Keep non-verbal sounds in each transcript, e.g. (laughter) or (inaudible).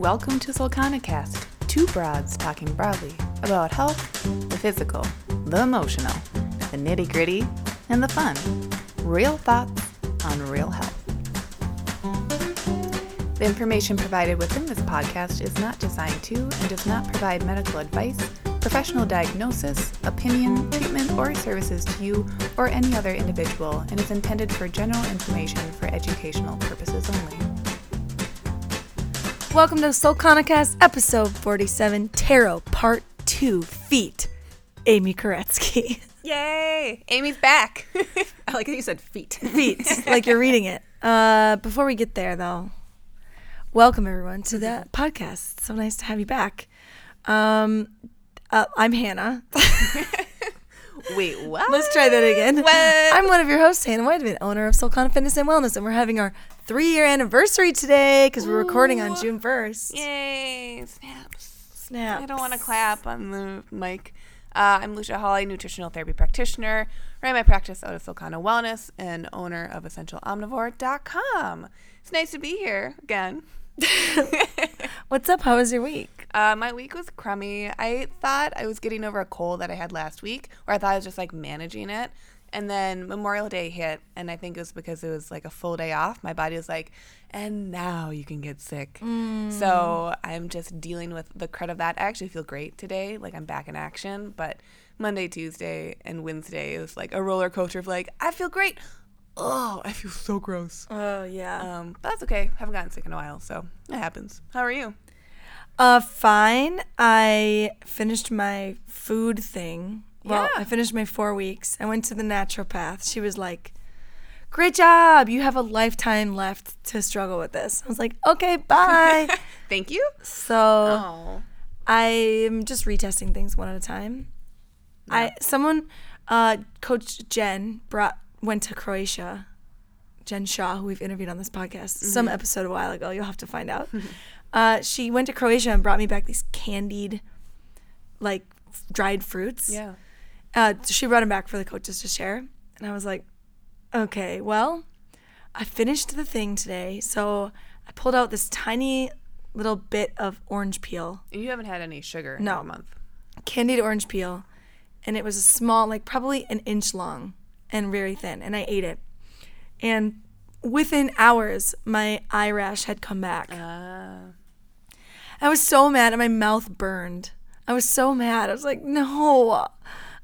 welcome to Solcanicast, two broads talking broadly about health, the physical, the emotional, the nitty gritty, and the fun. Real thoughts on real health. The information provided within this podcast is not designed to and does not provide medical advice, professional diagnosis, opinion, treatment, or services to you or any other individual and is intended for general information for educational purposes only. Welcome to Solcanicast episode 47, Tarot Part 2, Feet. Amy Koretsky. (laughs) Yay! Amy's back. (laughs) I like how you said feet. Feet, (laughs) like you're reading it. Uh, before we get there, though, welcome everyone to the podcast. It's so nice to have you back. Um, uh, I'm Hannah. Wait, what? Let's try that again. What? I'm one of your hosts, Hannah Whiteman, owner of Solcana Fitness and Wellness, and we're having our three year anniversary today because we're recording on June 1st. Yay! Snaps. Snap. I don't want to clap on the mic. Uh, I'm Lucia Holly, nutritional therapy practitioner. Run my practice out of Solcana Wellness and owner of EssentialOmnivore.com. It's nice to be here again. (laughs) What's up? How was your week? Uh, my week was crummy. I thought I was getting over a cold that I had last week, or I thought I was just like managing it. And then Memorial Day hit, and I think it was because it was like a full day off. My body was like, and now you can get sick. So I'm just dealing with the crud of that. I actually feel great today. Like I'm back in action. But Monday, Tuesday, and Wednesday, it was like a roller coaster of like, I feel great. Oh, I feel so gross. Oh, yeah. Um, but that's okay. I haven't gotten sick in a while, so it happens. How are you? Uh, fine. I finished my food thing. Well, Yeah. I finished my four weeks. I went to the naturopath. She was like, "Great job! You have a lifetime left to struggle with this." I was like, "Okay, bye." (laughs) Thank you. so Oh. I'm just retesting things one at a time. I someone, uh, Coach Jen brought went to Croatia. Jen Shaw, who we've interviewed on this podcast, some episode a while ago. You'll have to find out. (laughs) uh, she went to Croatia and brought me back these candied, like dried fruits. Yeah. Uh, she brought them back for the coaches to share, and I was like, okay, well, I finished the thing today, so I pulled out this tiny little bit of orange peel, You haven't had any sugar in No. a month. candied orange peel, and it was a small, like probably an inch long and very thin, and I ate it, and within hours, my eye rash had come back. Uh, I was so mad and my mouth burned. I was so mad. I was like, no.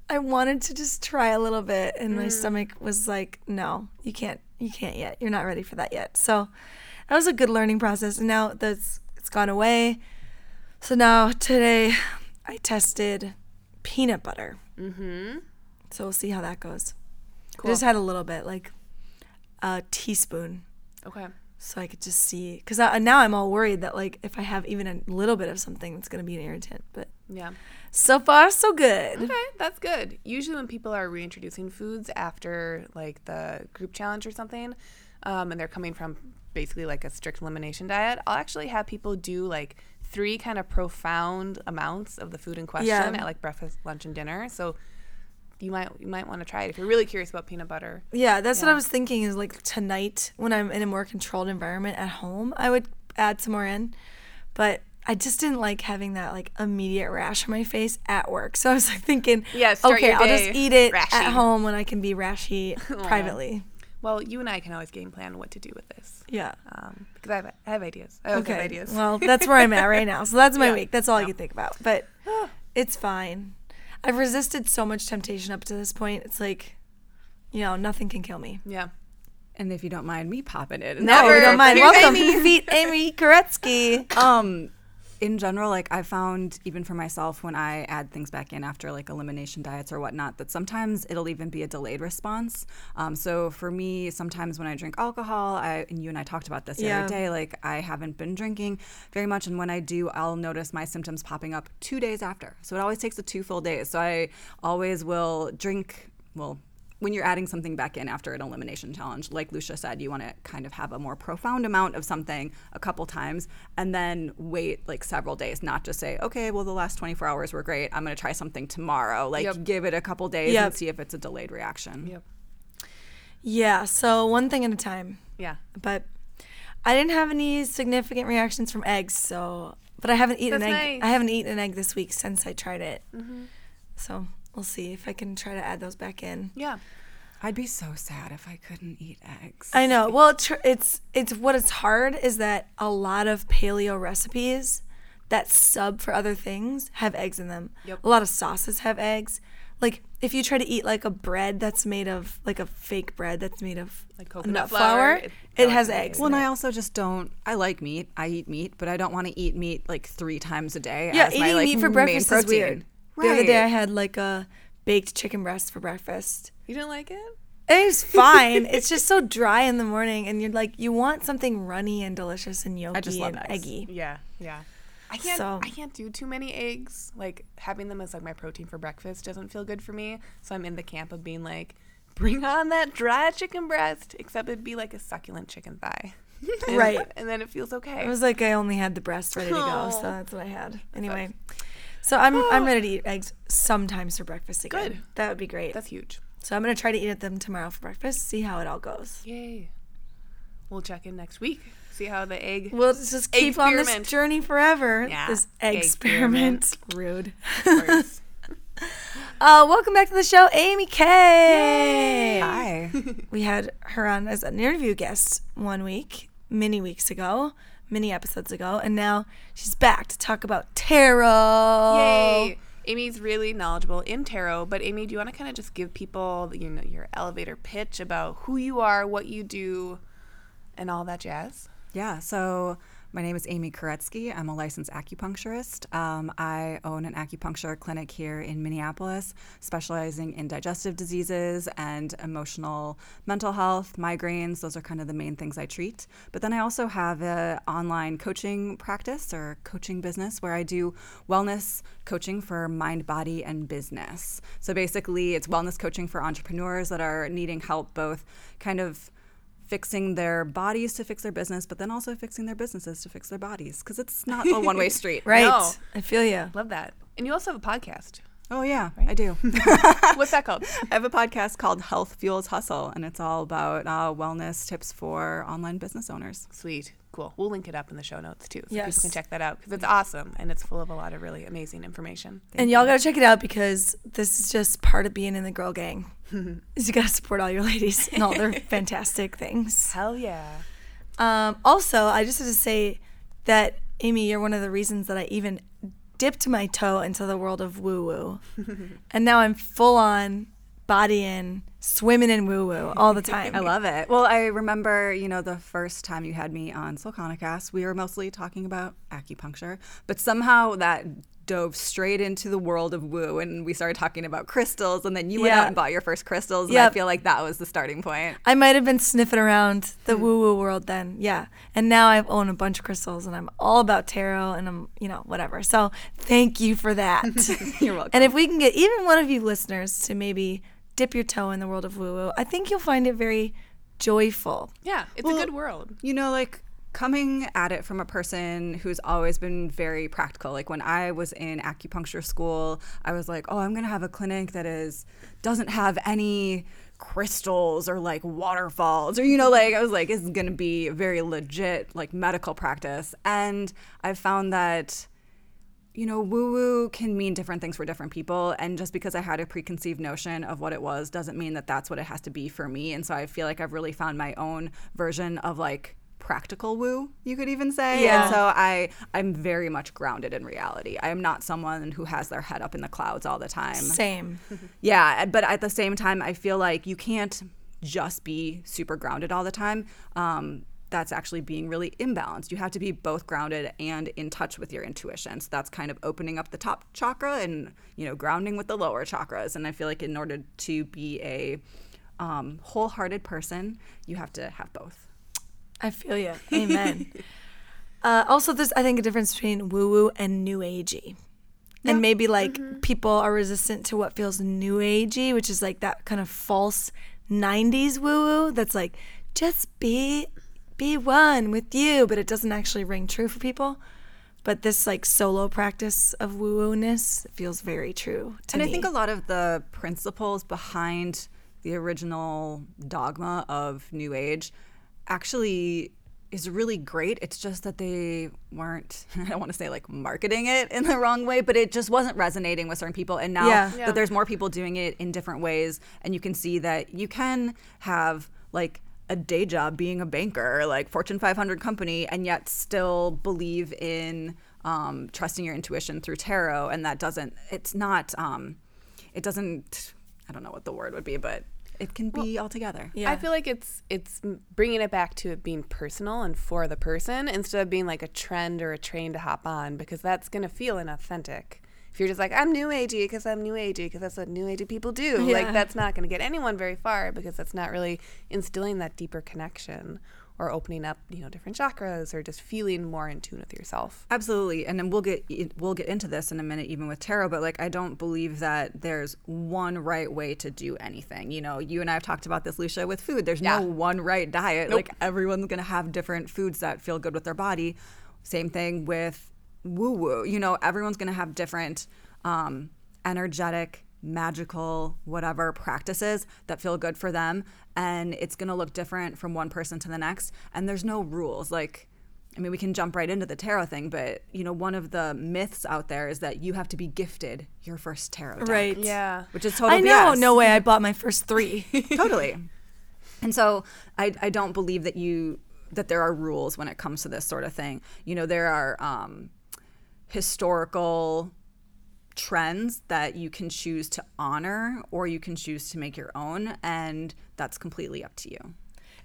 I wanted to just try a little bit and my stomach was like, no, you can't you can't yet. You're not ready for that yet. So that was a good learning process and now that's it's gone away. So now today I tested peanut butter. mm-hmm. So we'll see how that goes. Cool. I just had a little bit, like a teaspoon Okay. so I could just see. Because now I'm all worried that like if I have even a little bit of something, it's gonna be an irritant. But Yeah. So far, so good. Okay, that's good. Usually, when people are reintroducing foods after like the group challenge or something, um, and they're coming from basically like a strict elimination diet, I'll actually have people do like three kind of profound amounts of the food in question Yeah. at like breakfast, lunch, and dinner. So you might you might want to try it if you're really curious about peanut butter. Yeah, that's what I was thinking. Is like tonight when I'm in a more controlled environment at home, I would add some more in. But I just didn't like having that like immediate rash on my face at work. So I was like thinking, Yeah, okay, I'll just eat it rashy. at home when I can be rashy (laughs) privately. Well, you and I can always game plan what to do with this Yeah. um, because I have, I have ideas. I always have ideas. Well, that's where I'm at right now. So that's my (laughs) Yeah. week. That's all I can think about. But it's fine. I've resisted so much temptation up to this point. It's like, you know, nothing can kill me. yeah. And if you don't mind me popping it, in No, there. we don't mind. Here's Welcome, Amy. Feet Amy Koretsky. (laughs) um in general like i found even for myself when i add things back in after like elimination diets or whatnot that sometimes it'll even be a delayed response. Um, so for me sometimes when i drink alcohol I, and you and i talked about this the Yeah. other day like i haven't been drinking very much. And when i do i'll notice my symptoms popping up two days after. So it always takes a two full days. So i always will drink well when you're adding something back in after an elimination challenge, like Lucia said, you want to kind of have a more profound amount of something a couple times and then wait like several days, not just say, okay, well, the last 24 hours were great. I'm going to try something tomorrow. Like, Yep. give it a couple days Yep. and see if it's a delayed reaction. Yep. Yeah. So one thing at a time. Yeah. But I didn't have any significant reactions from eggs, so but I haven't eaten That's an egg. nice. I haven't eaten an egg this week since I tried it. Mm-hmm. So we'll see if I can try to add those back in. Yeah. I'd be so sad if I couldn't eat eggs. I know. Well, tr- it's it's what it's hard is that a lot of paleo recipes that sub for other things have eggs in them. Yep. A lot of sauces have eggs. Like if you try to eat like a bread that's made of like a fake bread that's made of Like nut coconut flour, flour, it, it- has eggs. Well, in and it. I also just don't. I like meat. I eat meat, but I don't want to eat meat like three times a day. yeah, as eating my, like, meat for main breakfast is protein. Weird. The other day I had like a baked chicken breast for breakfast. You didn't like it? It was fine. (laughs) it's just so dry in the morning, and you're like, you want something runny and delicious and yolky just love and eggs. eggy. Yeah, yeah. I can't. So- I can't do too many eggs. Like having them as like my protein for breakfast doesn't feel good for me. So I'm in the camp of being like, bring on that dry chicken breast. Except it'd be like a succulent chicken thigh. (laughs) And- Right. And then it feels okay. It was like I only had the breast ready to go, Aw. so that's what I had. Anyway, so I'm I'm ready to eat eggs sometimes for breakfast again. Good. That would be great. That's huge. so I'm gonna try to eat them tomorrow for breakfast. See how it all goes. Yay. We'll check in next week. See how the egg. We'll just keep on this journey forever. Yeah, This egg experiment. Rude. (laughs) Uh, welcome back to the show, Amy Kay. Hi. We had her on as an interview guest one week, many weeks ago, many episodes ago, and now she's back to talk about tarot. Yay. Amy's really knowledgeable in tarot, but Amy, do you want to kind of just give people, you know, your elevator pitch about who you are, what you do, and all that jazz? Yeah, so my name is Amy Koretsky. I'm a licensed acupuncturist. Um, I own an acupuncture clinic here in Minneapolis, specializing in digestive diseases and emotional mental health, migraines. Those are kind of the main things I treat. But then I also have an online coaching practice or coaching business where I do wellness coaching for mind, body, and business. So basically, it's wellness coaching for entrepreneurs that are needing help both kind of fixing their bodies to fix their business, but then also fixing their businesses to fix their bodies because it's not a one way (laughs) street. Right. No. I feel you. Love that. And you also have a podcast. Oh, yeah, I do. (laughs) What's that called? I have a podcast called Health Fuels Hustle, and it's all about uh, wellness tips for online business owners. Sweet. Cool. We'll link it up in the show notes too, so Yes. people can check that out because it's awesome and it's full of a lot of really amazing information. And y'all gotta check it out because this is just part of being in the girl gang. is (laughs) you gotta support all your ladies and all their (laughs) fantastic things. Hell yeah. Um, also, I just have to say that Amy, you're one of the reasons that I even dipped my toe into the world of woo woo, (laughs) and now I'm full on body in, swimming in woo woo all the (laughs) time. I love it. Well, I remember, you know, the first time you had me on Solcanicast, we were mostly talking about acupuncture, but somehow that dove straight into the world of woo and we started talking about crystals and then you went Yeah. out and bought your first crystals and I feel like that was the starting point. I might have been sniffing around the hmm. woo woo world then, yeah. And now I own a bunch of crystals, and I'm all about tarot, and I'm, you know, whatever. So thank you for that. (laughs) You're (laughs) welcome. And if we can get even one of you listeners to maybe dip your toe in the world of woo woo, I think you'll find it very joyful. Yeah, it's Well- a good world. You know, like coming at it from a person who's always been very practical. Like when I was in acupuncture school, I was like, "Oh, I'm going to have a clinic that is doesn't have any crystals or like waterfalls or you know like I was like it's going to be a very legit like medical practice." And I've found that you know, woo woo can mean different things for different people. And just because I had a preconceived notion of what it was doesn't mean that that's what it has to be for me. And so I feel like I've really found my own version of like practical woo, you could even say. Yeah. And so I, I'm very much grounded in reality. I am not someone who has their head up in the clouds all the time. Same. (laughs) Yeah, but at the same time, I feel like you can't just be super grounded all the time. Um, that's actually being really imbalanced. You have to be both grounded and in touch with your intuition. So that's kind of opening up the top chakra and you know grounding with the lower chakras. And I feel like in order to be a um, wholehearted person, you have to have both. I feel you. Amen. (laughs) uh, also, there's, I think, a difference between woo woo and new agey. And maybe like people are resistant to what feels new agey, which is like that kind of false 90s woo woo that's like, just be be one with you, but it doesn't actually ring true for people. But this like solo practice of woo woo ness feels very true to and me. I think a lot of the principles behind the original dogma of New Age actually is really great. It's just that they weren't, (laughs) I don't want to say like marketing it in the wrong way, but it just wasn't resonating with certain people. And now Yeah. Yeah. that there's more people doing it in different ways, and you can see that you can have like a day job being a banker, like Fortune 500 company, and yet still believe in um, trusting your intuition through tarot. And that doesn't, it's not, um, it doesn't, I don't know what the word would be, but it can be all together. Yeah. I feel like it's it's bringing it back to it being personal and for the person instead of being like a trend or a train to hop on because that's gonna feel inauthentic. If you're just like I'm new agey because I'm new agey because that's what new agey people do, (laughs) Yeah. like that's not gonna get anyone very far because that's not really instilling that deeper connection or opening up you know different chakras or just feeling more in tune with yourself. Absolutely, and then we'll get we'll get into this in a minute, even with tarot. But like, I don't believe that there's one right way to do anything. You know, you and I have talked about this, Lucia, with food. There's Yeah. no one right diet. Like everyone's gonna have different foods that feel good with their body. Same thing with woo woo. You know, everyone's gonna have different um, energetic, magical, whatever practices that feel good for them, and it's gonna look different from one person to the next. And there's no rules. Like, I mean, we can jump right into the tarot thing, but you know, one of the myths out there is that you have to be gifted your first tarot deck, Right. Yeah. Which is totally I know. BS. No way. I bought my first three. (laughs) totally. And so I, I don't believe that you that there are rules when it comes to this sort of thing. You know, there are um, historical trends that you can choose to honor or you can choose to make your own, and that's completely up to you.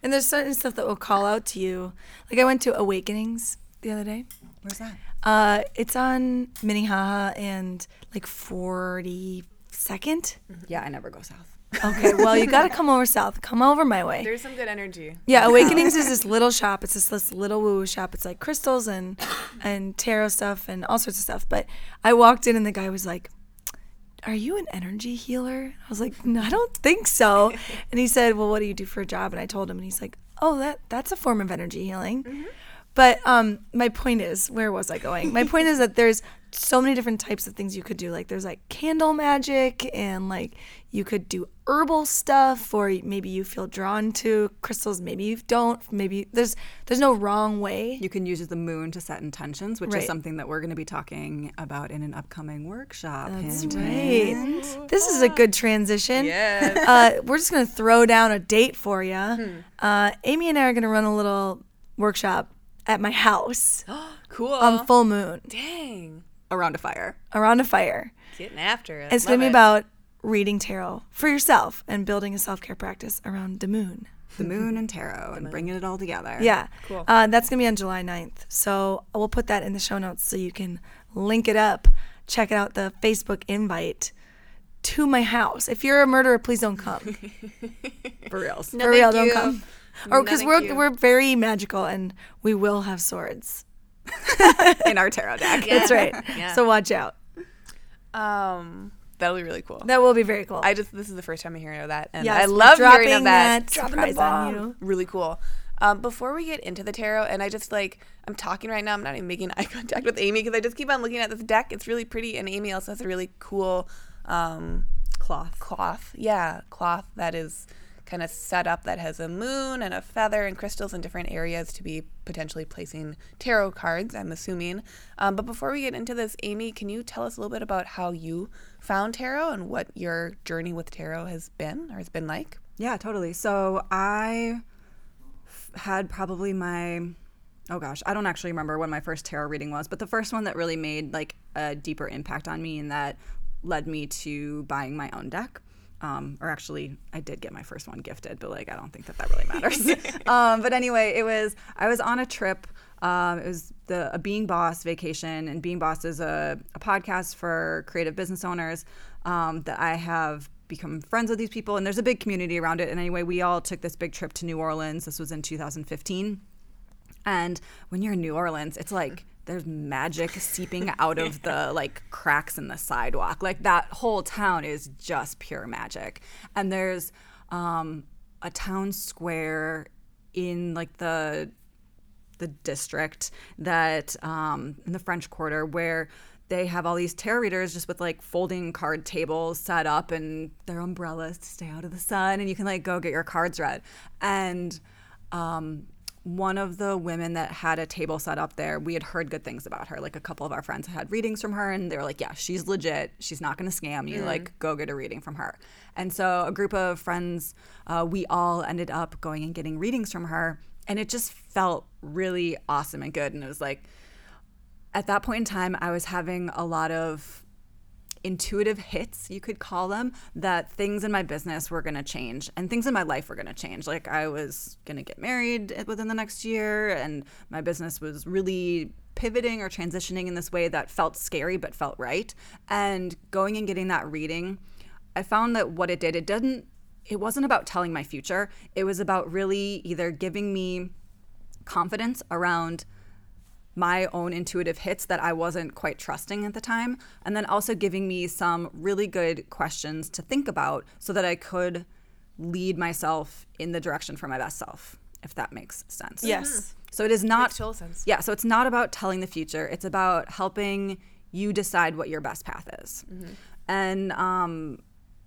and there's certain stuff that will call out to you. Like I went to Awakenings the other day. Where's that? Uh, it's on Minnehaha and like 42nd. Yeah, I never go south. Okay, well you got to come over south. Come over my way. There's some good energy. Yeah, (laughs) Awakenings is this little shop. It's this, this little woo woo shop. It's like crystals and and tarot stuff and all sorts of stuff. But I walked in and the guy was like, "Are you an energy healer?" I was like, "No, I don't think so." (laughs) And he said, "Well, what do you do for a job?" And I told him, and he's like, "Oh, that that's a form of energy healing." Mm-hmm. But um, my point is, where was I going? My point is that there's so many different types of things you could do. Like there's like candle magic, and like you could do herbal stuff, or maybe you feel drawn to crystals, maybe you don't. Maybe there's there's no wrong way. You can use the moon to set intentions, which Right. is something that we're going to be talking about in an upcoming workshop. That's Hint, right. hint. This is a good transition. Yes. Uh, we're just gonna throw down a date for you. Uh, Amy and I are gonna run a little workshop at my house (gasps) cool. on full moon Dang. Around a fire. around a fire. Getting after it. It's Love going to be it. about reading tarot for yourself and building a self care practice around the moon. The moon and tarot (laughs) and bringing it all together. Yeah. Cool. Uh, that's going to be on July 9th. So we'll put that in the show notes so you can link it up. Check out the Facebook invite to my house. If you're a murderer, please don't come. (laughs) For reals. No, For real, don't come. Or because we're, you. we're very magical and we will have swords. (laughs) in our tarot deck. Yeah. That's right. (laughs) Yeah. So watch out. Um, that'll be really cool. That will be very cool. I just this is the first time I'm hearing of that, and Yes, I love hearing of that. that Dropping on you. Really cool. Um, before we get into the tarot, and I just like I'm talking right now. I'm not even making (laughs) eye contact with Amy because I just keep on looking at this deck. It's really pretty, and Amy also has a really cool um, Cloth. cloth. Yeah, cloth that is kind of set up that has a moon and a feather and crystals in different areas to be potentially placing tarot cards, I'm assuming. Um, but before we get into this, Amy, can you tell us a little bit about how you found tarot and what your journey with tarot has been or has been like? Yeah, totally. So I f- had probably my oh gosh, I don't actually remember when my first tarot reading was, but the first one that really made like a deeper impact on me and that led me to buying my own deck. Um, or actually, I did get my first one gifted, but like I don't think that that really matters. (laughs) um, but anyway, it was I was on a trip. Um, it was the a Being Boss vacation, and Being Boss is a, a podcast for creative business owners um, that I have become friends with these people, and there's a big community around it. And anyway, we all took this big trip to New Orleans. This was in 2015. And when you're in New Orleans, it's like there's magic seeping (laughs) out of the like cracks in the sidewalk. Like that whole town is just pure magic. And there's um, a town square in like the the district that um, in the French Quarter where they have all these tarot readers just with like folding card tables set up and their umbrellas to stay out of the sun and you can like go get your cards read and um, one of the women that had a table set up there, we had heard good things about her. Like a couple of our friends had readings from her, and they were like, "Yeah, she's legit. She's not going to scam you. Like, go get a reading from her." And so a group of friends, uh, we all ended up going and getting readings from her, and it just felt really awesome and good. And it was like, at that point in time, I was having a lot of intuitive hits, you could call them, that things in my business were going to change and things in my life were going to change. Like I was going to get married eh, within the next year, and my business was really pivoting or transitioning in this way that felt scary but felt right. And going and getting that reading, I found that what it did, it didn't, it wasn't about telling my future. It was about really either giving me confidence around my own intuitive hits that I wasn't quite trusting at the time. And then also giving me some really good questions to think about so that I could lead myself in the direction for my best self, if that makes sense. Yes. So it is not Makes total sense. Yeah, so it's not about telling the future. It's about helping you decide what your best path is. And um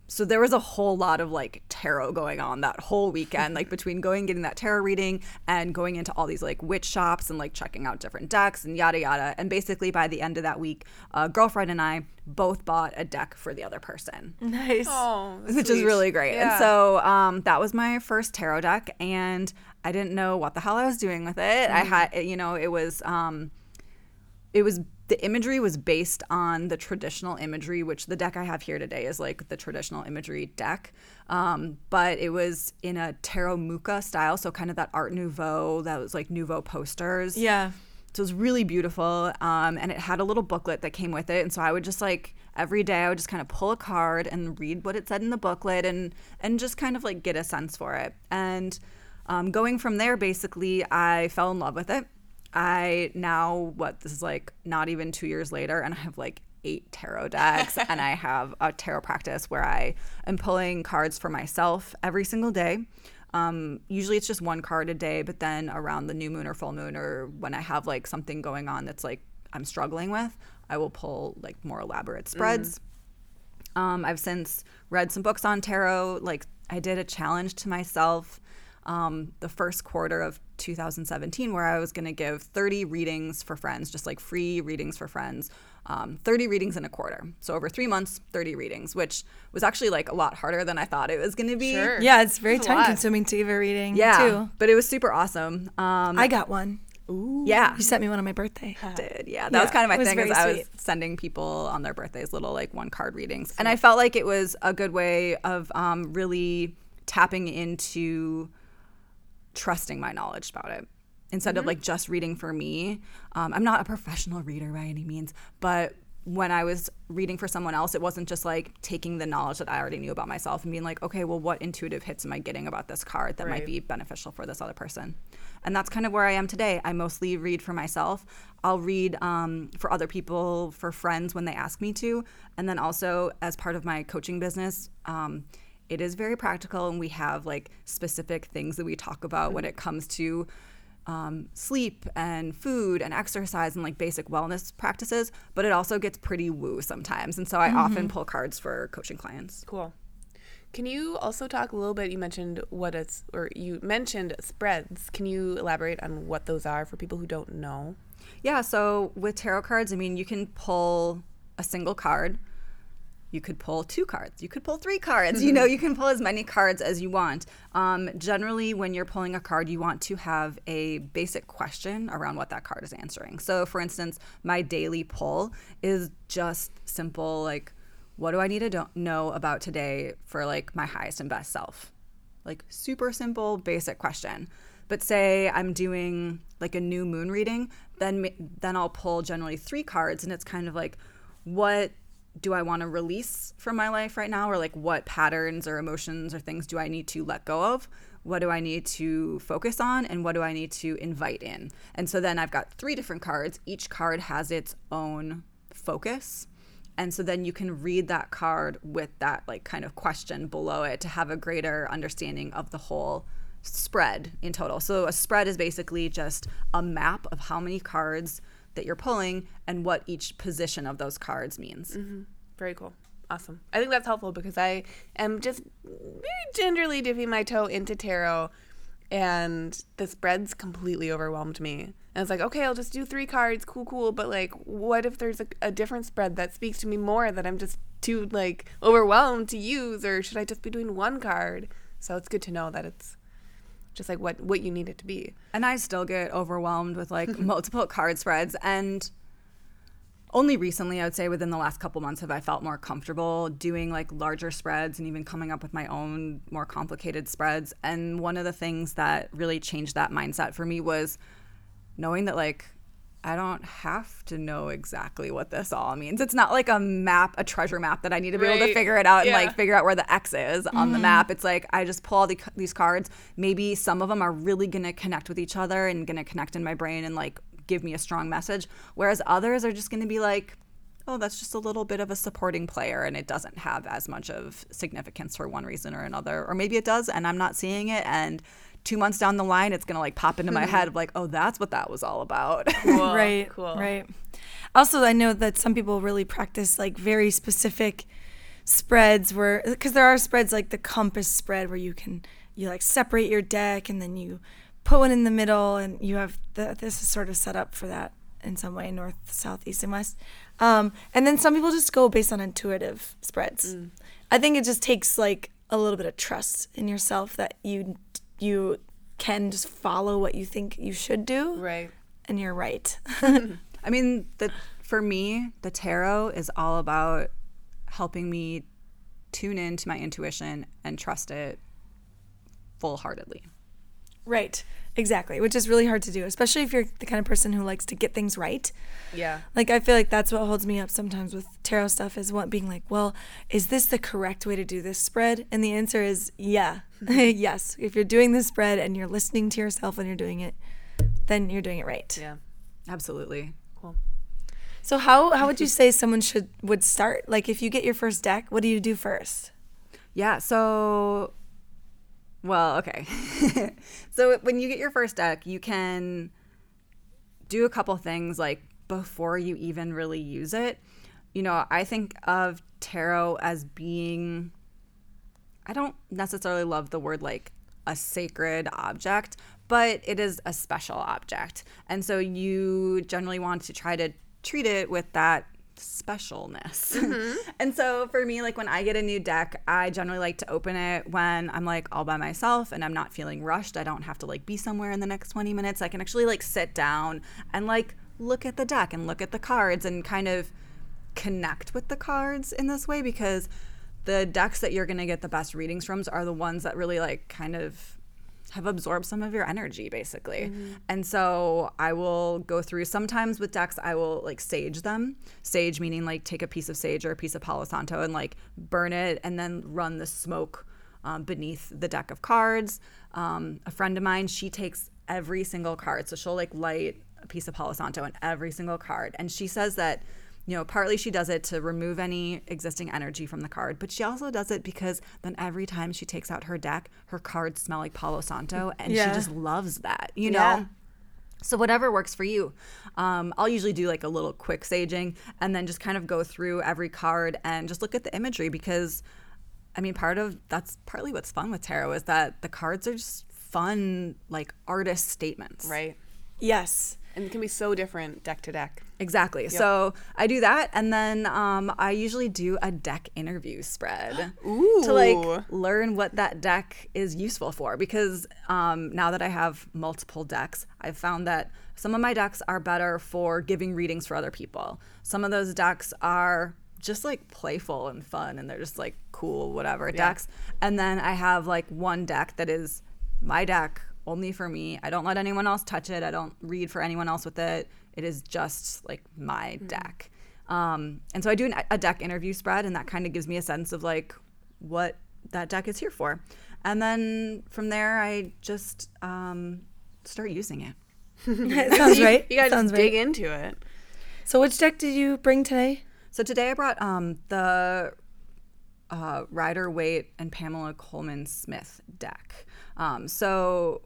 so there was a whole lot of like tarot going on that whole weekend like between going getting that tarot reading and going into all these like witch shops and like checking out different decks and yada yada and basically by the end of that week a girlfriend and i both bought a deck for the other person Nice. Oh, which is really great. Yeah. And so um, that was my first tarot deck, and I didn't know what the hell I was doing with it. I had, you know, it was, um, it was the imagery was based on the traditional imagery, which the deck I have here today is like the traditional imagery deck. Um, but it was in a tarot Mucha style, so kind of that Art Nouveau, that was like Nouveau posters. Yeah. So it was really beautiful. Um, and it had a little booklet that came with it. And so I would just like every day I would just kind of pull a card and read what it said in the booklet and and just kind of like get a sense for it. And um, going from there, basically, I fell in love with it. I now what this is like not even two years later, and I have like eight tarot decks, and I (laughs) have a tarot practice where I am pulling cards for myself every single day. Um, usually it's just one card a day, but then around the new moon or full moon, or when I have like something going on that's like I'm struggling with, I will pull like more elaborate spreads. Um, I've since read some books on tarot. Like I did a challenge to myself um, the first quarter of 2017 where I was going to give 30 readings for friends, just like free readings for friends. Um, 30 readings in a quarter. So over three months, 30 readings, which was actually like a lot harder than I thought it was going to be. Sure. Yeah, it's very That's time consuming to give a reading Yeah. too. But it was super awesome. Um, I got one. yeah. You sent me one on my birthday. did. Yeah, that Yeah, was kind of my thing. Is I was sending people on their birthdays little like one card readings, and I felt like it was a good way of um, really tapping into trusting my knowledge about it instead of like just reading for me. Um, I'm not a professional reader by any means, but when I was reading for someone else, it wasn't just like taking the knowledge that I already knew about myself and being like, okay, well, what intuitive hits am I getting about this card that might be beneficial for this other person? And that's kind of where I am today. I mostly read for myself. I'll read um, for other people, for friends when they ask me to. And then also, as part of my coaching business, um, it is very practical and we have like specific things that we talk about when it comes to um, sleep and food and exercise and like basic wellness practices, but it also gets pretty woo sometimes. And so I often pull cards for coaching clients. Cool. Can you also talk a little bit? You mentioned what it's, or you mentioned spreads. Can you elaborate on what those are for people who don't know? Yeah, so with tarot cards, I mean, you can pull a single card. You could pull two cards. You could pull three cards. You know, you can pull as many cards as you want. Um, generally, when you're pulling a card, you want to have a basic question around what that card is answering. So, for instance, my daily pull is just simple like, what do I need to know about today for like my highest and best self? like super simple basic question but say i'm doing like a new moon reading then then i'll pull generally three cards and it's kind of like what do i want to release from my life right now or like what patterns or emotions or things do i need to let go of? What do i need to focus on and what do i need to invite in? And so then i've got three different cards. Each card has its own focus. And so then you can read that card with that like kind of question below it to have a greater understanding of the whole spread in total. So a spread is basically just a map of how many cards that you're pulling and what each position of those cards means. Mm-hmm. Very cool. Awesome. I think that's helpful because I am just very gingerly dipping my toe into tarot and the spreads completely overwhelmed me. And it's like, okay, I'll just do three cards, cool, cool. But like, what if there's a, a different spread that speaks to me more that I'm just too like overwhelmed to use, or should I just be doing one card? So it's good to know that it's just like what what you need it to be. And I still get overwhelmed with like (laughs) multiple card spreads. And only recently, I would say within the last couple months, have I felt more comfortable doing like larger spreads and even coming up with my own more complicated spreads. And one of the things that really changed that mindset for me was knowing that like I don't have to know exactly what this all means. It's not like a map, a treasure map that I need to be able to figure it out and like figure out where the X is on the mm-hmm. map. It's like I just pull all the, these cards. Maybe some of them are really going to connect with each other and going to connect in my brain and like give me a strong message. Whereas others are just going to be like, oh, that's just a little bit of a supporting player and it doesn't have as much of significance for one reason or another. Or maybe it does and I'm not seeing it. And two months down the line, it's going to like pop into my head of like, oh, that's what that was all about. (laughs) (laughs) Cool. right Cool. right also i know that some people really practice like very specific spreads where because there are spreads like the compass spread where you can you like separate your deck and then you put one in the middle and you have the, this is sort of set up for that in some way north south east and west um, and then some people just go based on intuitive spreads i think it just takes like a little bit of trust in yourself that you you can just follow what you think you should do Right. and you're right. (laughs) (laughs) I mean, the for me, the tarot is all about helping me tune into my intuition and trust it full heartedly. Right. Exactly. Which is really hard to do, especially if you're the kind of person who likes to get things right. Yeah. Like I feel like that's what holds me up sometimes with tarot stuff is what being like, well, is this the correct way to do this spread? And the answer is yeah. (laughs) yes. If you're doing this spread and you're listening to yourself when you're doing it, then you're doing it right. Yeah. Absolutely. Cool. So how how would you say someone should would start? Like if you get your first deck, what do you do first? Yeah. So, well, okay. (laughs) so when you get your first deck, you can do a couple things like before you even really use it. You know, I think of tarot as being, I don't necessarily love the word like a sacred object, but it is a special object. And so you generally want to try to treat it with that specialness. Mm-hmm. (laughs) and so for me, like when I get a new deck, I generally like to open it when I'm like all by myself and I'm not feeling rushed. I don't have to like be somewhere in the next 20 minutes. I can actually like sit down and like look at the deck and look at the cards and kind of connect with the cards in this way because the decks that you're going to get the best readings from are the ones that really like kind of have absorbed some of your energy basically. And so I will go through sometimes with decks I will like sage them. Sage meaning like take a piece of sage or a piece of Palo Santo and like burn it and then run the smoke um, beneath the deck of cards. Um, a friend of mine, she takes every single card. So she'll like light a piece of Palo Santo in every single card. And she says that you know, partly she does it to remove any existing energy from the card, but she also does it because then every time she takes out her deck, her cards smell like Palo Santo, and Yeah. she just loves that, you know? Yeah. So whatever works for you. Um, I'll usually do like a little quick saging and then just kind of go through every card and just look at the imagery because, I mean, part of that's partly what's fun with tarot is that the cards are just fun, like artist statements. Right. Yes. And it can be so different deck to deck. Exactly. So I do that, and then um, I usually do a deck interview spread (gasps) to like learn what that deck is useful for. Because um, now that I have multiple decks, I've found that some of my decks are better for giving readings for other people. Some of those decks are just like playful and fun, and they're just like cool, whatever decks. And then I have like one deck that is my deck only for me. I don't let anyone else touch it. I don't read for anyone else with it. It is just like my deck. Um, and so I do an, a deck interview spread, and that kind of gives me a sense of like what that deck is here for. And then from there, I just um, start using it. (laughs) it sounds right. You gotta sounds just dig into it. So which deck did you bring today? So today I brought um, the uh, Rider Waite and Pamela Colman Smith deck. Um, so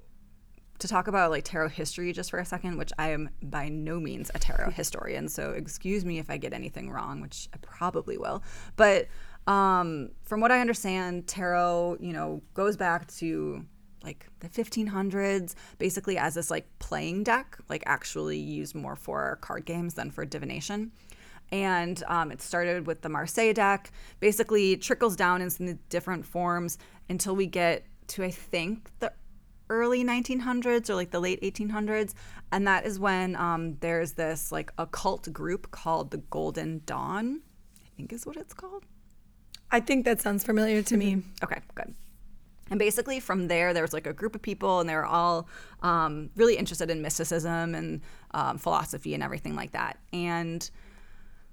to talk about like tarot history just for a second, which I am by no means a tarot (laughs) historian, so excuse me if I get anything wrong, which I probably will. But um, from what I understand, tarot, you know, goes back to like the 1500s, basically as this like playing deck, like actually used more for card games than for divination. And um, it started with the Marseille deck, basically trickles down into the different forms until we get to, I think, the early 1900s or like the late 1800s. And that is when um, there's this like occult group called the Golden Dawn, I think is what it's called. I think that sounds familiar to me. Okay, good. And basically, from there, there was like a group of people, and they were all um, really interested in mysticism and um, philosophy and everything like that. And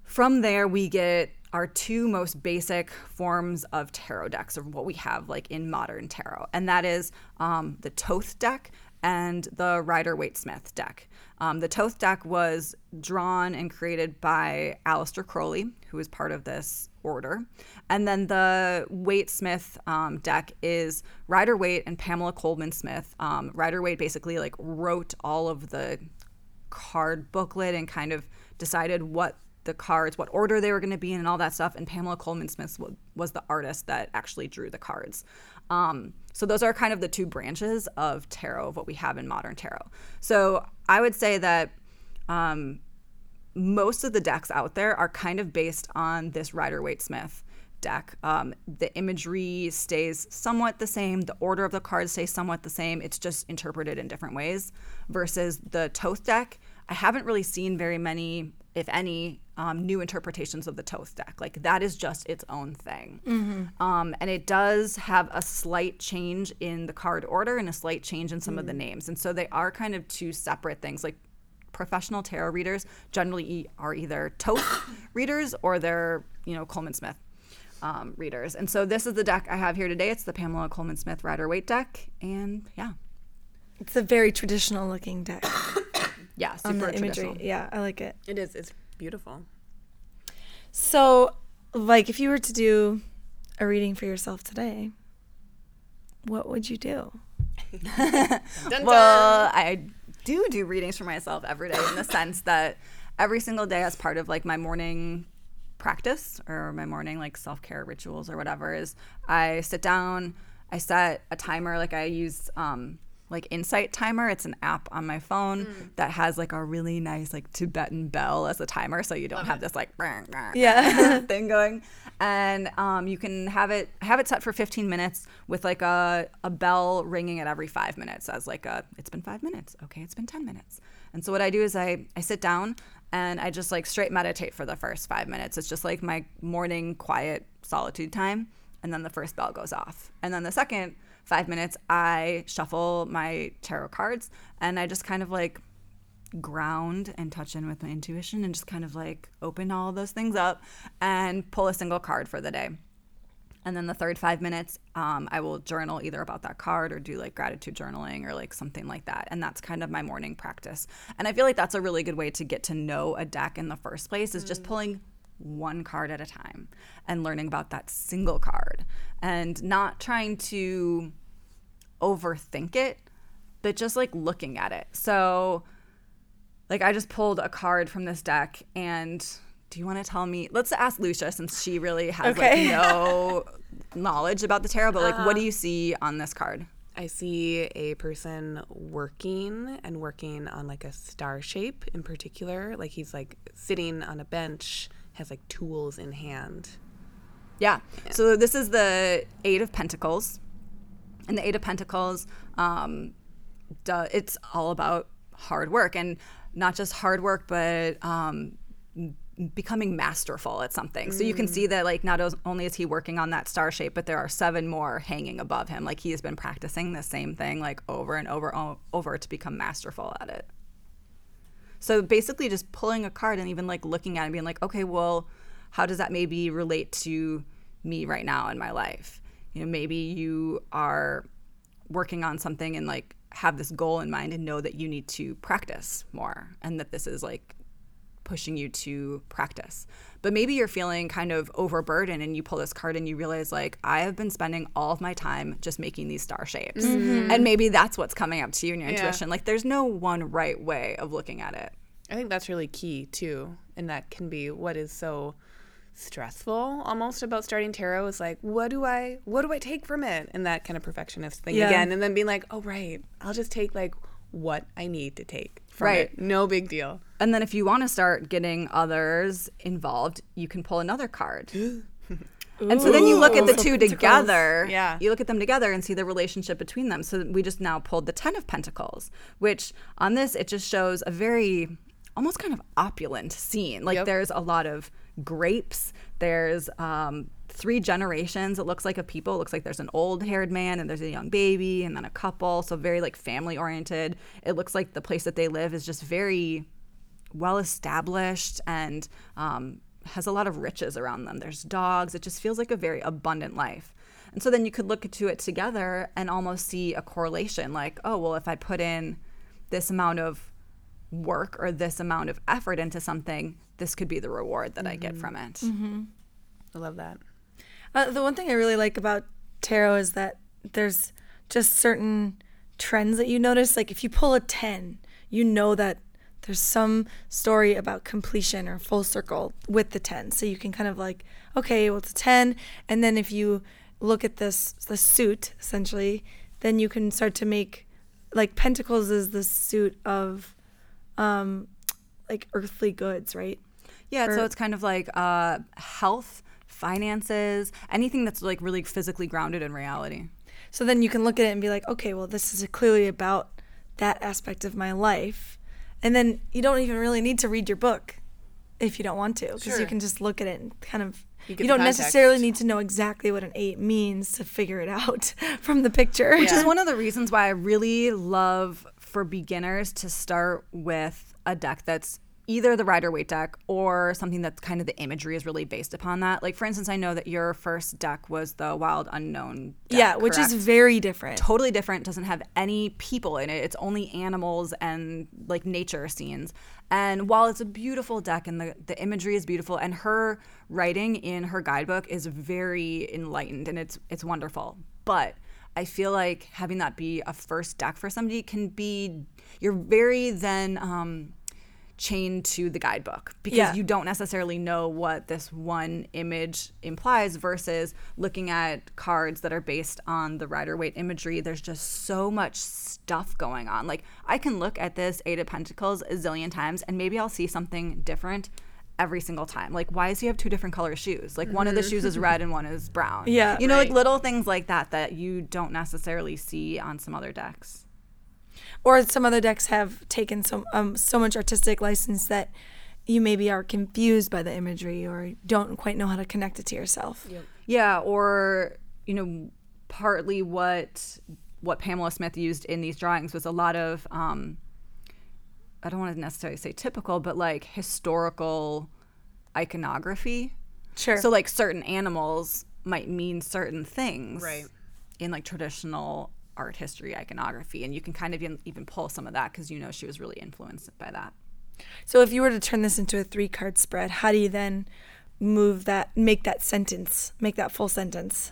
from there, we get our two most basic forms of tarot decks, or what we have like in modern tarot, and that is um, the Thoth deck and the Rider Waite Smith deck. Um, the Thoth deck was drawn and created by Aleister Crowley, who is part of this order. And then the Waite Smith um, deck is Rider Waite and Pamela Colman Smith. Um, Rider Waite basically like wrote all of the card booklet and kind of decided what the cards, what order they were going to be in, and all that stuff. And Pamela Colman Smith was the artist that actually drew the cards. Um, so those are kind of the two branches of tarot of what we have in modern tarot. So I would say that um, most of the decks out there are kind of based on this Rider Waite Smith deck. Um, the imagery stays somewhat the same, the order of the cards stays somewhat the same. It's just interpreted in different ways. Versus the Thoth deck, I haven't really seen very many, if any, um, new interpretations of the Thoth deck. Like that is just its own thing. Mm-hmm. Um, and it does have a slight change in the card order and a slight change in some mm. of the mm. names. And so they are kind of two separate things. Like professional tarot readers generally are either Thoth (coughs) readers or they're, you know, Colman Smith. Um, readers. And so this is the deck I have here today. It's the Pamela Colman Smith Rider Waite deck. And yeah. It's a very traditional looking deck. (coughs) yeah, super on the imagery. Yeah, I like it. It is. It's beautiful. So, like, if you were to do a reading for yourself today, what would you do? (laughs) dun, dun. Well, I do do readings for myself every day in the sense that every single day, as part of like my morning practice or my morning like self care rituals or whatever, is I sit down, I set a timer. Like I use um, like Insight Timer. It's an app on my phone mm. that has like a really nice like Tibetan bell as a timer, so you don't Love have it. this like yeah (laughs) (laughs) thing going. And um, you can have it have it set for 15 minutes with like a a bell ringing at every five minutes as like a it's been five minutes. Okay, it's been 10 minutes. And so what I do is I I sit down and I just like straight meditate for the first five minutes. It's just like my morning quiet solitude time, and then the first bell goes off, and then the second five minutes, I shuffle my tarot cards and I just kind of like ground and touch in with my intuition and just kind of like open all those things up and pull a single card for the day. And then the third five minutes, um, I will journal either about that card or do like gratitude journaling or like something like that. And that's kind of my morning practice. And I feel like that's a really good way to get to know a deck in the first place is mm. just pulling one card at a time and learning about that single card and not trying to overthink it, but just like looking at it. So, like, I just pulled a card from this deck and do you want to tell me? Let's ask Lucia since she really has okay. like no (laughs) knowledge about the tarot, but like, uh, what do uh-huh. you see on this card? I see a person working and working on like a star shape in particular. Like he's like sitting on a bench has like tools in hand. Yeah. yeah. So this is the Eight of Pentacles. And the Eight of Pentacles, um, it's all about hard work and not just hard work, but um, becoming masterful at something. Mm. So you can see that like not only is he working on that star shape, but there are seven more hanging above him. Like he has been practicing the same thing like over and over over to become masterful at it. So basically, just pulling a card and even like looking at it and being like, okay, well, how does that maybe relate to me right now in my life? You know, maybe you are working on something and like have this goal in mind and know that you need to practice more and that this is like pushing you to practice. But maybe you're feeling kind of overburdened and you pull this card and you realize like I have been spending all of my time just making these star shapes. Mm-hmm. And maybe that's what's coming up to you in your yeah. intuition. Like there's no one right way of looking at it. I think that's really key too. And that can be what is so stressful almost about starting tarot is like what do i what do i take from it and that kind of perfectionist thing Yeah. again and then being like oh right i'll just take like what i need to take from Right. it no big deal And then if you want to start getting others involved, you can pull another card. (gasps) and so then you look at the two together. Yeah. You look at them together and see the relationship between them. So we just now pulled the 10 of pentacles, which on this it just shows a very almost kind of opulent scene. Like Yep. there's a lot of grapes, there's um three generations it looks like of people it looks like there's an old haired man and there's a young baby and then a couple so very like family oriented it looks like the place that they live is just very well established and um, has a lot of riches around them. There's dogs. It just feels like a very abundant life. And so then you could look to it together and almost see a correlation like, oh, well, if I put in this amount of work or this amount of effort into something, this could be the reward that I get from it. i love that Uh, the one thing I really like about tarot is that there's just certain trends that you notice. Like if you pull a 10, you know that there's some story about completion or full circle with the 10. So you can kind of like, okay, well, it's a 10. And then if you look at this, the suit essentially, then you can start to make like Pentacles is the suit of um, like earthly goods, right? Yeah, so it's kind of like uh, health, finances, anything that's like really physically grounded in reality. So then you can look at it and be like, okay, well, this is clearly about that aspect of my life. And then you don't even really need to read your book if you don't want to, because you can just look at it and kind of. You You, don't context. necessarily need to know exactly what an eight means to figure it out (laughs) from the picture. Which is one of the reasons why I really love for beginners to start with a deck that's either the Rider Waite deck or something that's kind of the imagery is really based upon that. Like for instance, I know that your first deck was the Wild Unknown deck, yeah, which is very different. totally different doesn't have any people in it it's only animals and like nature scenes and while it's a beautiful deck and the, the imagery is beautiful and her writing in her guidebook is very enlightened and it's it's wonderful but i feel like having that be a first deck for somebody can be you're very then um chained to the guidebook because Yeah. you don't necessarily know what this one image implies versus looking at cards that are based on the Rider Waite imagery. There's just so much stuff going on. Like I can look at this Eight of Pentacles a zillion times and maybe I'll see something different every single time. Like why does he have two different color shoes? Like one of the mm-hmm. shoes is red and one is brown. (laughs) Yeah. You know, like little things like that that you don't necessarily see on some other decks. Or some other decks have taken so um, so much artistic license that you maybe are confused by the imagery or don't quite know how to connect it to yourself. Yeah, or you know, partly what what Pamela Smith used in these drawings was a lot of um, I don't want to necessarily say typical, but like historical iconography. Sure. So like certain animals might mean certain things, Right. In like traditional art history iconography, and you can kind of even, pull some of that because you know she was really influenced by that. So if you were to turn this into a three card spread, how do you then move that, make that sentence, make that full sentence?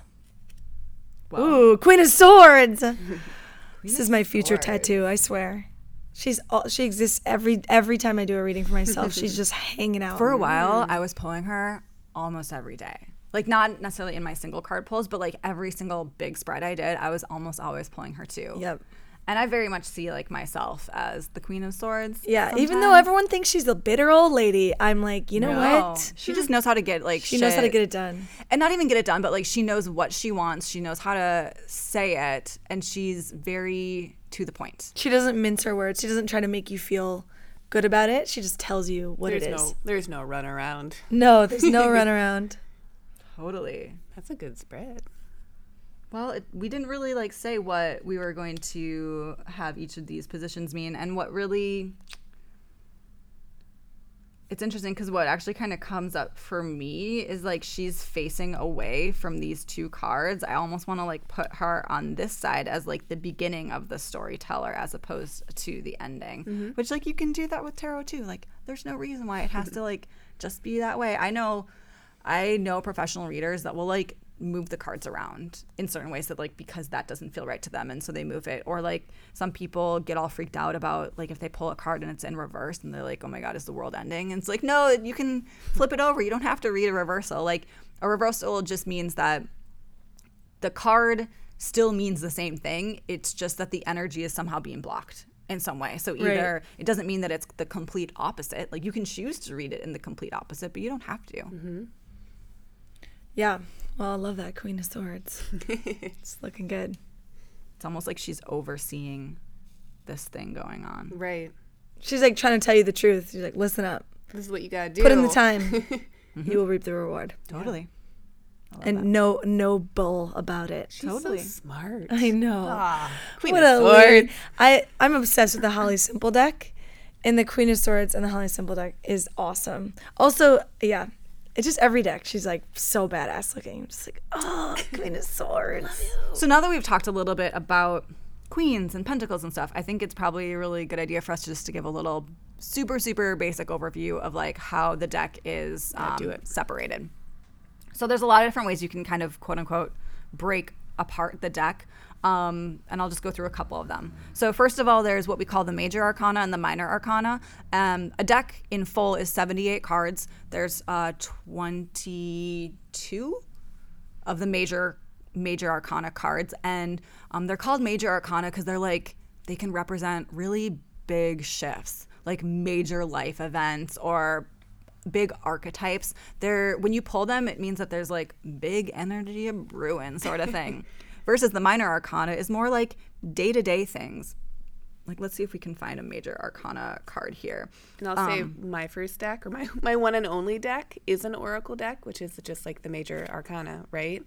Ooh, Queen of Swords. (laughs) this is my future tattoo, I swear. She's all, she exists every every time I do a reading for myself. she's (laughs) just hanging out. For a while, mm. I was pulling her almost every day. Like not necessarily in my single card pulls, but like every single big spread I did, I was almost always pulling her too. Yep. And I very much see like myself as the Queen of Swords. Yeah, even though everyone thinks she's a bitter old lady, I'm like, you know No. what? She just knows how to get like She knows how to get it done. and not even get it done, but like she knows what she wants. She knows how to say it, and she's very to the point. She doesn't mince her words. She doesn't try to make you feel good about it. She just tells you what there's it is. no there's no run around No, there's (laughs) no runaround. Totally. that's a good spread Well, it, we didn't really like say what we were going to have each of these positions mean, and what really. It's interesting because what actually kind of comes up for me is like she's facing away from these two cards. I almost want to like put her on this side as like the beginning of the storyteller as opposed to the ending. Mm-hmm. Which like you can do that with tarot too. Like there's no reason why it has to like just be that way. I know I know professional readers that will like move the cards around in certain ways that like because that doesn't feel right to them and so they move it. Or like some people get all freaked out about like if they pull a card and it's in reverse and they're like oh my god is the world ending? And it's like no you can flip it over. You don't have to read a reversal. Like a reversal just means that the card still means the same thing. It's just that the energy is somehow being blocked in some way. So either it doesn't mean that it's the complete opposite. Like you can choose to read it in the complete opposite but you don't have to mm-hmm. Yeah. Well, I love that Queen of Swords. (laughs) it's looking good. It's almost like she's overseeing this thing going on. Right. She's like trying to tell you the truth. She's like, listen up. This is what you gotta do. Put in the time. (laughs) You will reap the reward. (laughs) Totally. And no no bull about it. She's Totally. so smart. I know. Ah, Queen what of a Swords. weird. I I'm obsessed with the Holly Simple deck, and the Queen of Swords and the Holly Simple deck is awesome. Also, yeah, it's just every deck. She's like so badass looking. I'm just like, oh, (laughs) Queen of Swords. So now that we've talked a little bit about queens and pentacles and stuff, I think it's probably a really good idea for us just to give a little super super basic overview of like how the deck is um, do it. separated. So there's a lot of different ways you can kind of quote unquote break apart the deck. Um, and I'll just go through a couple of them. So first of all, there's what we call the major arcana and the minor arcana. Um, a deck in full is 78 cards. There's uh, 22 of the major major arcana cards and um, they're called major arcana because they're like they can represent really big shifts like major life events or big archetypes they're when you pull them it means that there's like big energy of brewing sort of thing (laughs) versus the minor arcana is more like day-to-day things like let's see if we can find a major arcana card here And I'll say um, my first deck or my, (laughs) my one and only deck is an Oracle deck, which is just like the major arcana, right?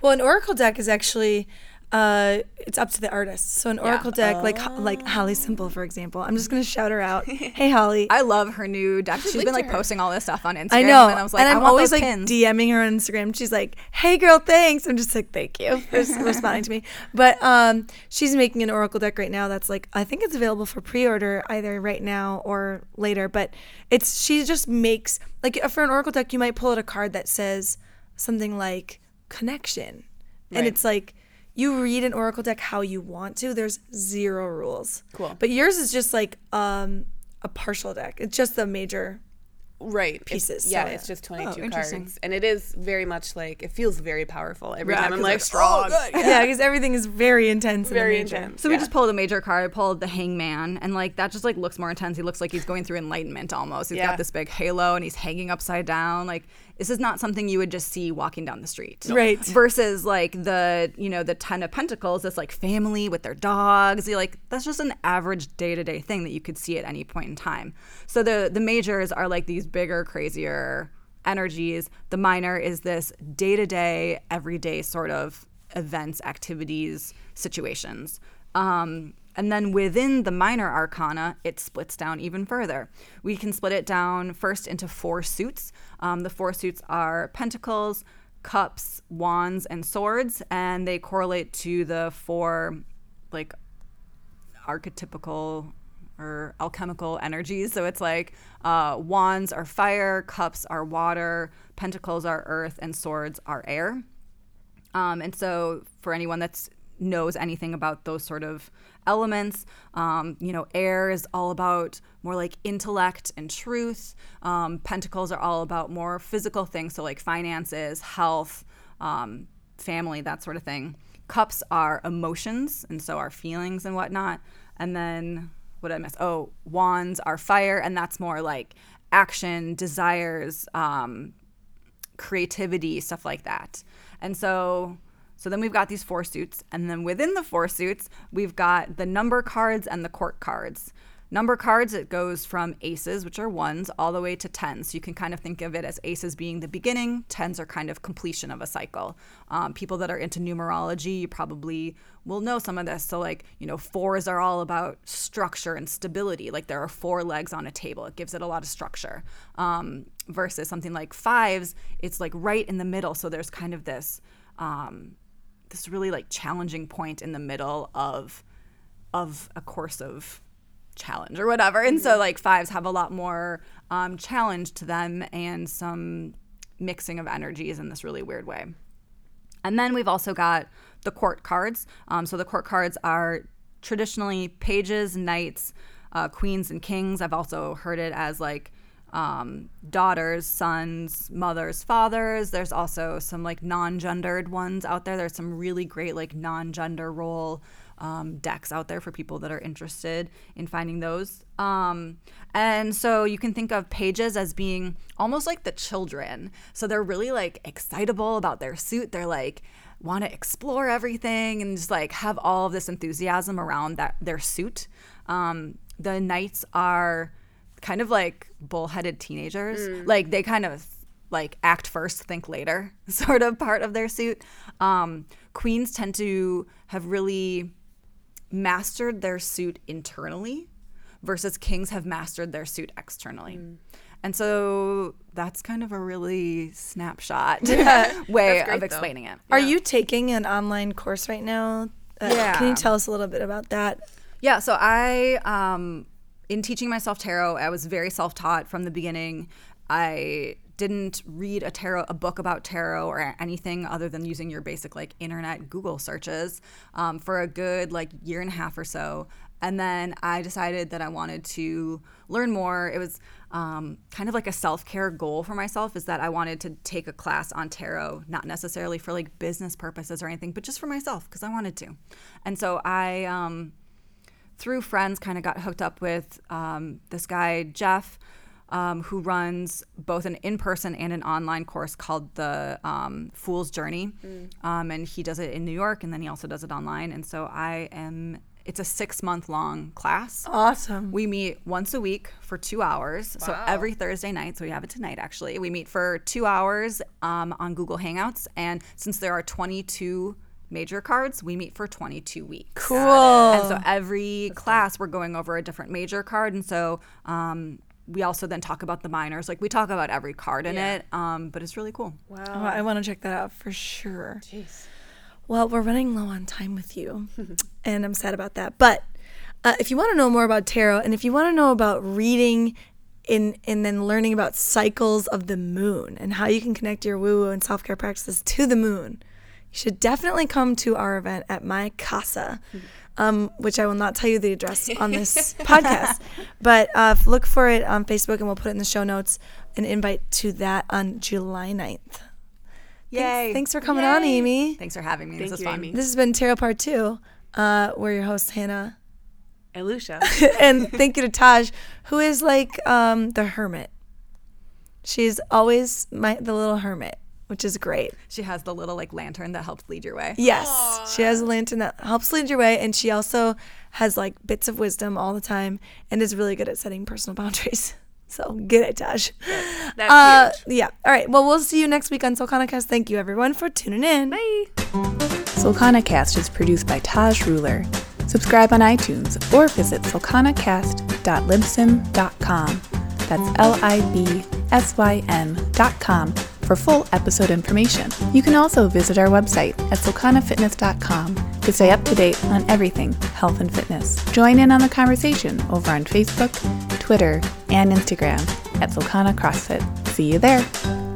Well, an Oracle deck is actually. Uh, it's up to the artist. So an Oracle deck, like like Holly Simple, for example. I'm just gonna shout her out. (laughs) Hey, Holly. i love her new deck she's been like posting all this stuff on instagram I know, and i was like and I I'm want always those like pins. DMing her on Instagram. She's like, "Hey, girl, thanks." I'm just like, "Thank you for (laughs) responding to me." But um, she's making an Oracle deck right now. That's like, I think it's available for pre-order either right now or later. But it's she just makes like for an Oracle deck, you might pull out a card that says something like connection, and Right. it's like. You read an oracle deck how you want to. There's zero rules. Cool. But yours is just like um, a partial deck. It's just the major Right. It's- Pieces, yeah, so, it's just 22 interesting. cards. And it is very much like, it feels very powerful every Yeah, time I'm like, it's strong. yeah, because everything is very intense. Very in the major. intense. So we yeah. just pulled a major card. I pulled the Hangman, and like that just like looks more intense. He looks like he's going through enlightenment almost. He's Yeah. got this big halo, and he's hanging upside down. Like this is not something you would just see walking down the street, Right. Versus like the you know the Ten of Pentacles, this like family with their dogs. You're like that's just an average day to day thing that you could see at any point in time. So the the majors are like these bigger, crazier energies. The minor is this day to day, everyday sort of events, activities, situations. Um, and then within the minor arcana, it splits down even further. We can split it down first into four suits. Um, the four suits are pentacles, cups, wands, and swords, and they correlate to the four like archetypical or alchemical energies. So it's like uh, wands are fire, cups are water, pentacles are earth, and swords are air. Um, and so, for anyone that's knows anything about those sort of elements, um, you know, air is all about more like intellect and truth. Um, pentacles are all about more physical things, so like finances, health, um, family, that sort of thing. Cups are emotions, and so our feelings and whatnot. And then what did I miss? Oh, wands are fire, and that's more like action, desires, um, creativity, stuff like that. And so so then we've got these four suits and then within the four suits, we've got the number cards and the court cards. Number cards it goes from aces, which are ones, all the way to tens. So you can kind of think of it as aces being the beginning, tens are kind of completion of a cycle. Um, people that are into numerology, you probably will know some of this. So like, you know, fours are all about structure and stability. Like there are four legs on a table. It gives it a lot of structure. Um, versus something like fives, it's like right in the middle. So there's kind of this um, this really like challenging point in the middle of of a course of challenge or whatever. And so like fives have a lot more um, challenge to them and some mixing of energies in this really weird way. And then we've also got the court cards. Um, so the court cards are traditionally pages, knights, uh, queens, and kings. I've also heard it as like um, daughters, sons, mothers, fathers. There's also some like non gendered ones out there. There's some really great like non gender role um, decks out there for people that are interested in finding those. Um, and so you can think of pages as being almost like the children. So they're really like excitable about their suit. They're like, want to explore everything and just like have all of this enthusiasm around that their suit. Um, the knights are kind of like bullheaded teenagers. Like they kind of like act first, think later, (laughs) sort of part of their suit. Um, queens tend to have really mastered their suit internally versus kings have mastered their suit externally. And so that's kind of a really snapshot (laughs) way great, of though. explaining it. Are you taking an online course right now? Uh, Yeah. Can you tell us a little bit about that? Yeah, so I um in teaching myself tarot, I was very self-taught from the beginning. I didn't read a tarot a book about tarot or anything other than using your basic like internet Google searches um, for a good like year and a half or so. And then I decided that I wanted to learn more. It was um, kind of like a self care goal for myself is that I wanted to take a class on tarot, not necessarily for like business purposes or anything, but just for myself because I wanted to. And so I, um, through friends, kind of got hooked up with um, this guy, Jeff, um, who runs both an in person and an online course called the um, Fool's Journey. Um, and he does it in New York and then he also does it online. And so I am, it's a six month long class. Awesome. We meet once a week for two hours. So every Thursday night, so we have it tonight actually, we meet for two hours um, on Google Hangouts. And since there are 22 major cards, we meet for 22 weeks. Cool. And so every class, we're going over a different major card. And so um, we also then talk about the minors. Like we talk about every card in it, um, but it's really cool. Oh, I want to check that out for sure. Well, we're running low on time with you, (laughs) and I'm sad about that. But uh, if you want to know more about tarot, and if you want to know about reading, in and then learning about cycles of the moon and how you can connect your woo woo and self care practices to the moon, you should definitely come to our event at my casa. Um, which I will not tell you the address on this (laughs) podcast, but uh, look for it on Facebook and we'll put it in the show notes. An invite to that on July 9th. Yay. Thanks, thanks for coming on, Amy. Thanks for having me. Thank this is you, fun. Amy. This has been Tarot Part 2. Uh, we're your hosts, Hannah. And Lucia. (laughs) (laughs) and thank you to Taj, who is like um, the hermit. She's always my the little hermit, which is great. She has the little like lantern that helps lead your way. Yes, she has a lantern that helps lead your way, and she also has like bits of wisdom all the time, and is really good at setting personal (laughs) boundaries. So good at Taj. That's Uh, huge. yeah. All right. Well, we'll see you next week on Solcana Cast. Thank you, everyone, for tuning in. Bye. Solcana Cast is produced by Taj Ruler. Subscribe on iTunes or visit solcanacast.libsyn.com. That's L I B S Y N dot com for full episode information. You can also visit our website at solcanafitness.com to stay up to date on everything health and fitness. Join in on the conversation over on Facebook, Twitter, and Instagram at Solcana CrossFit. See you there.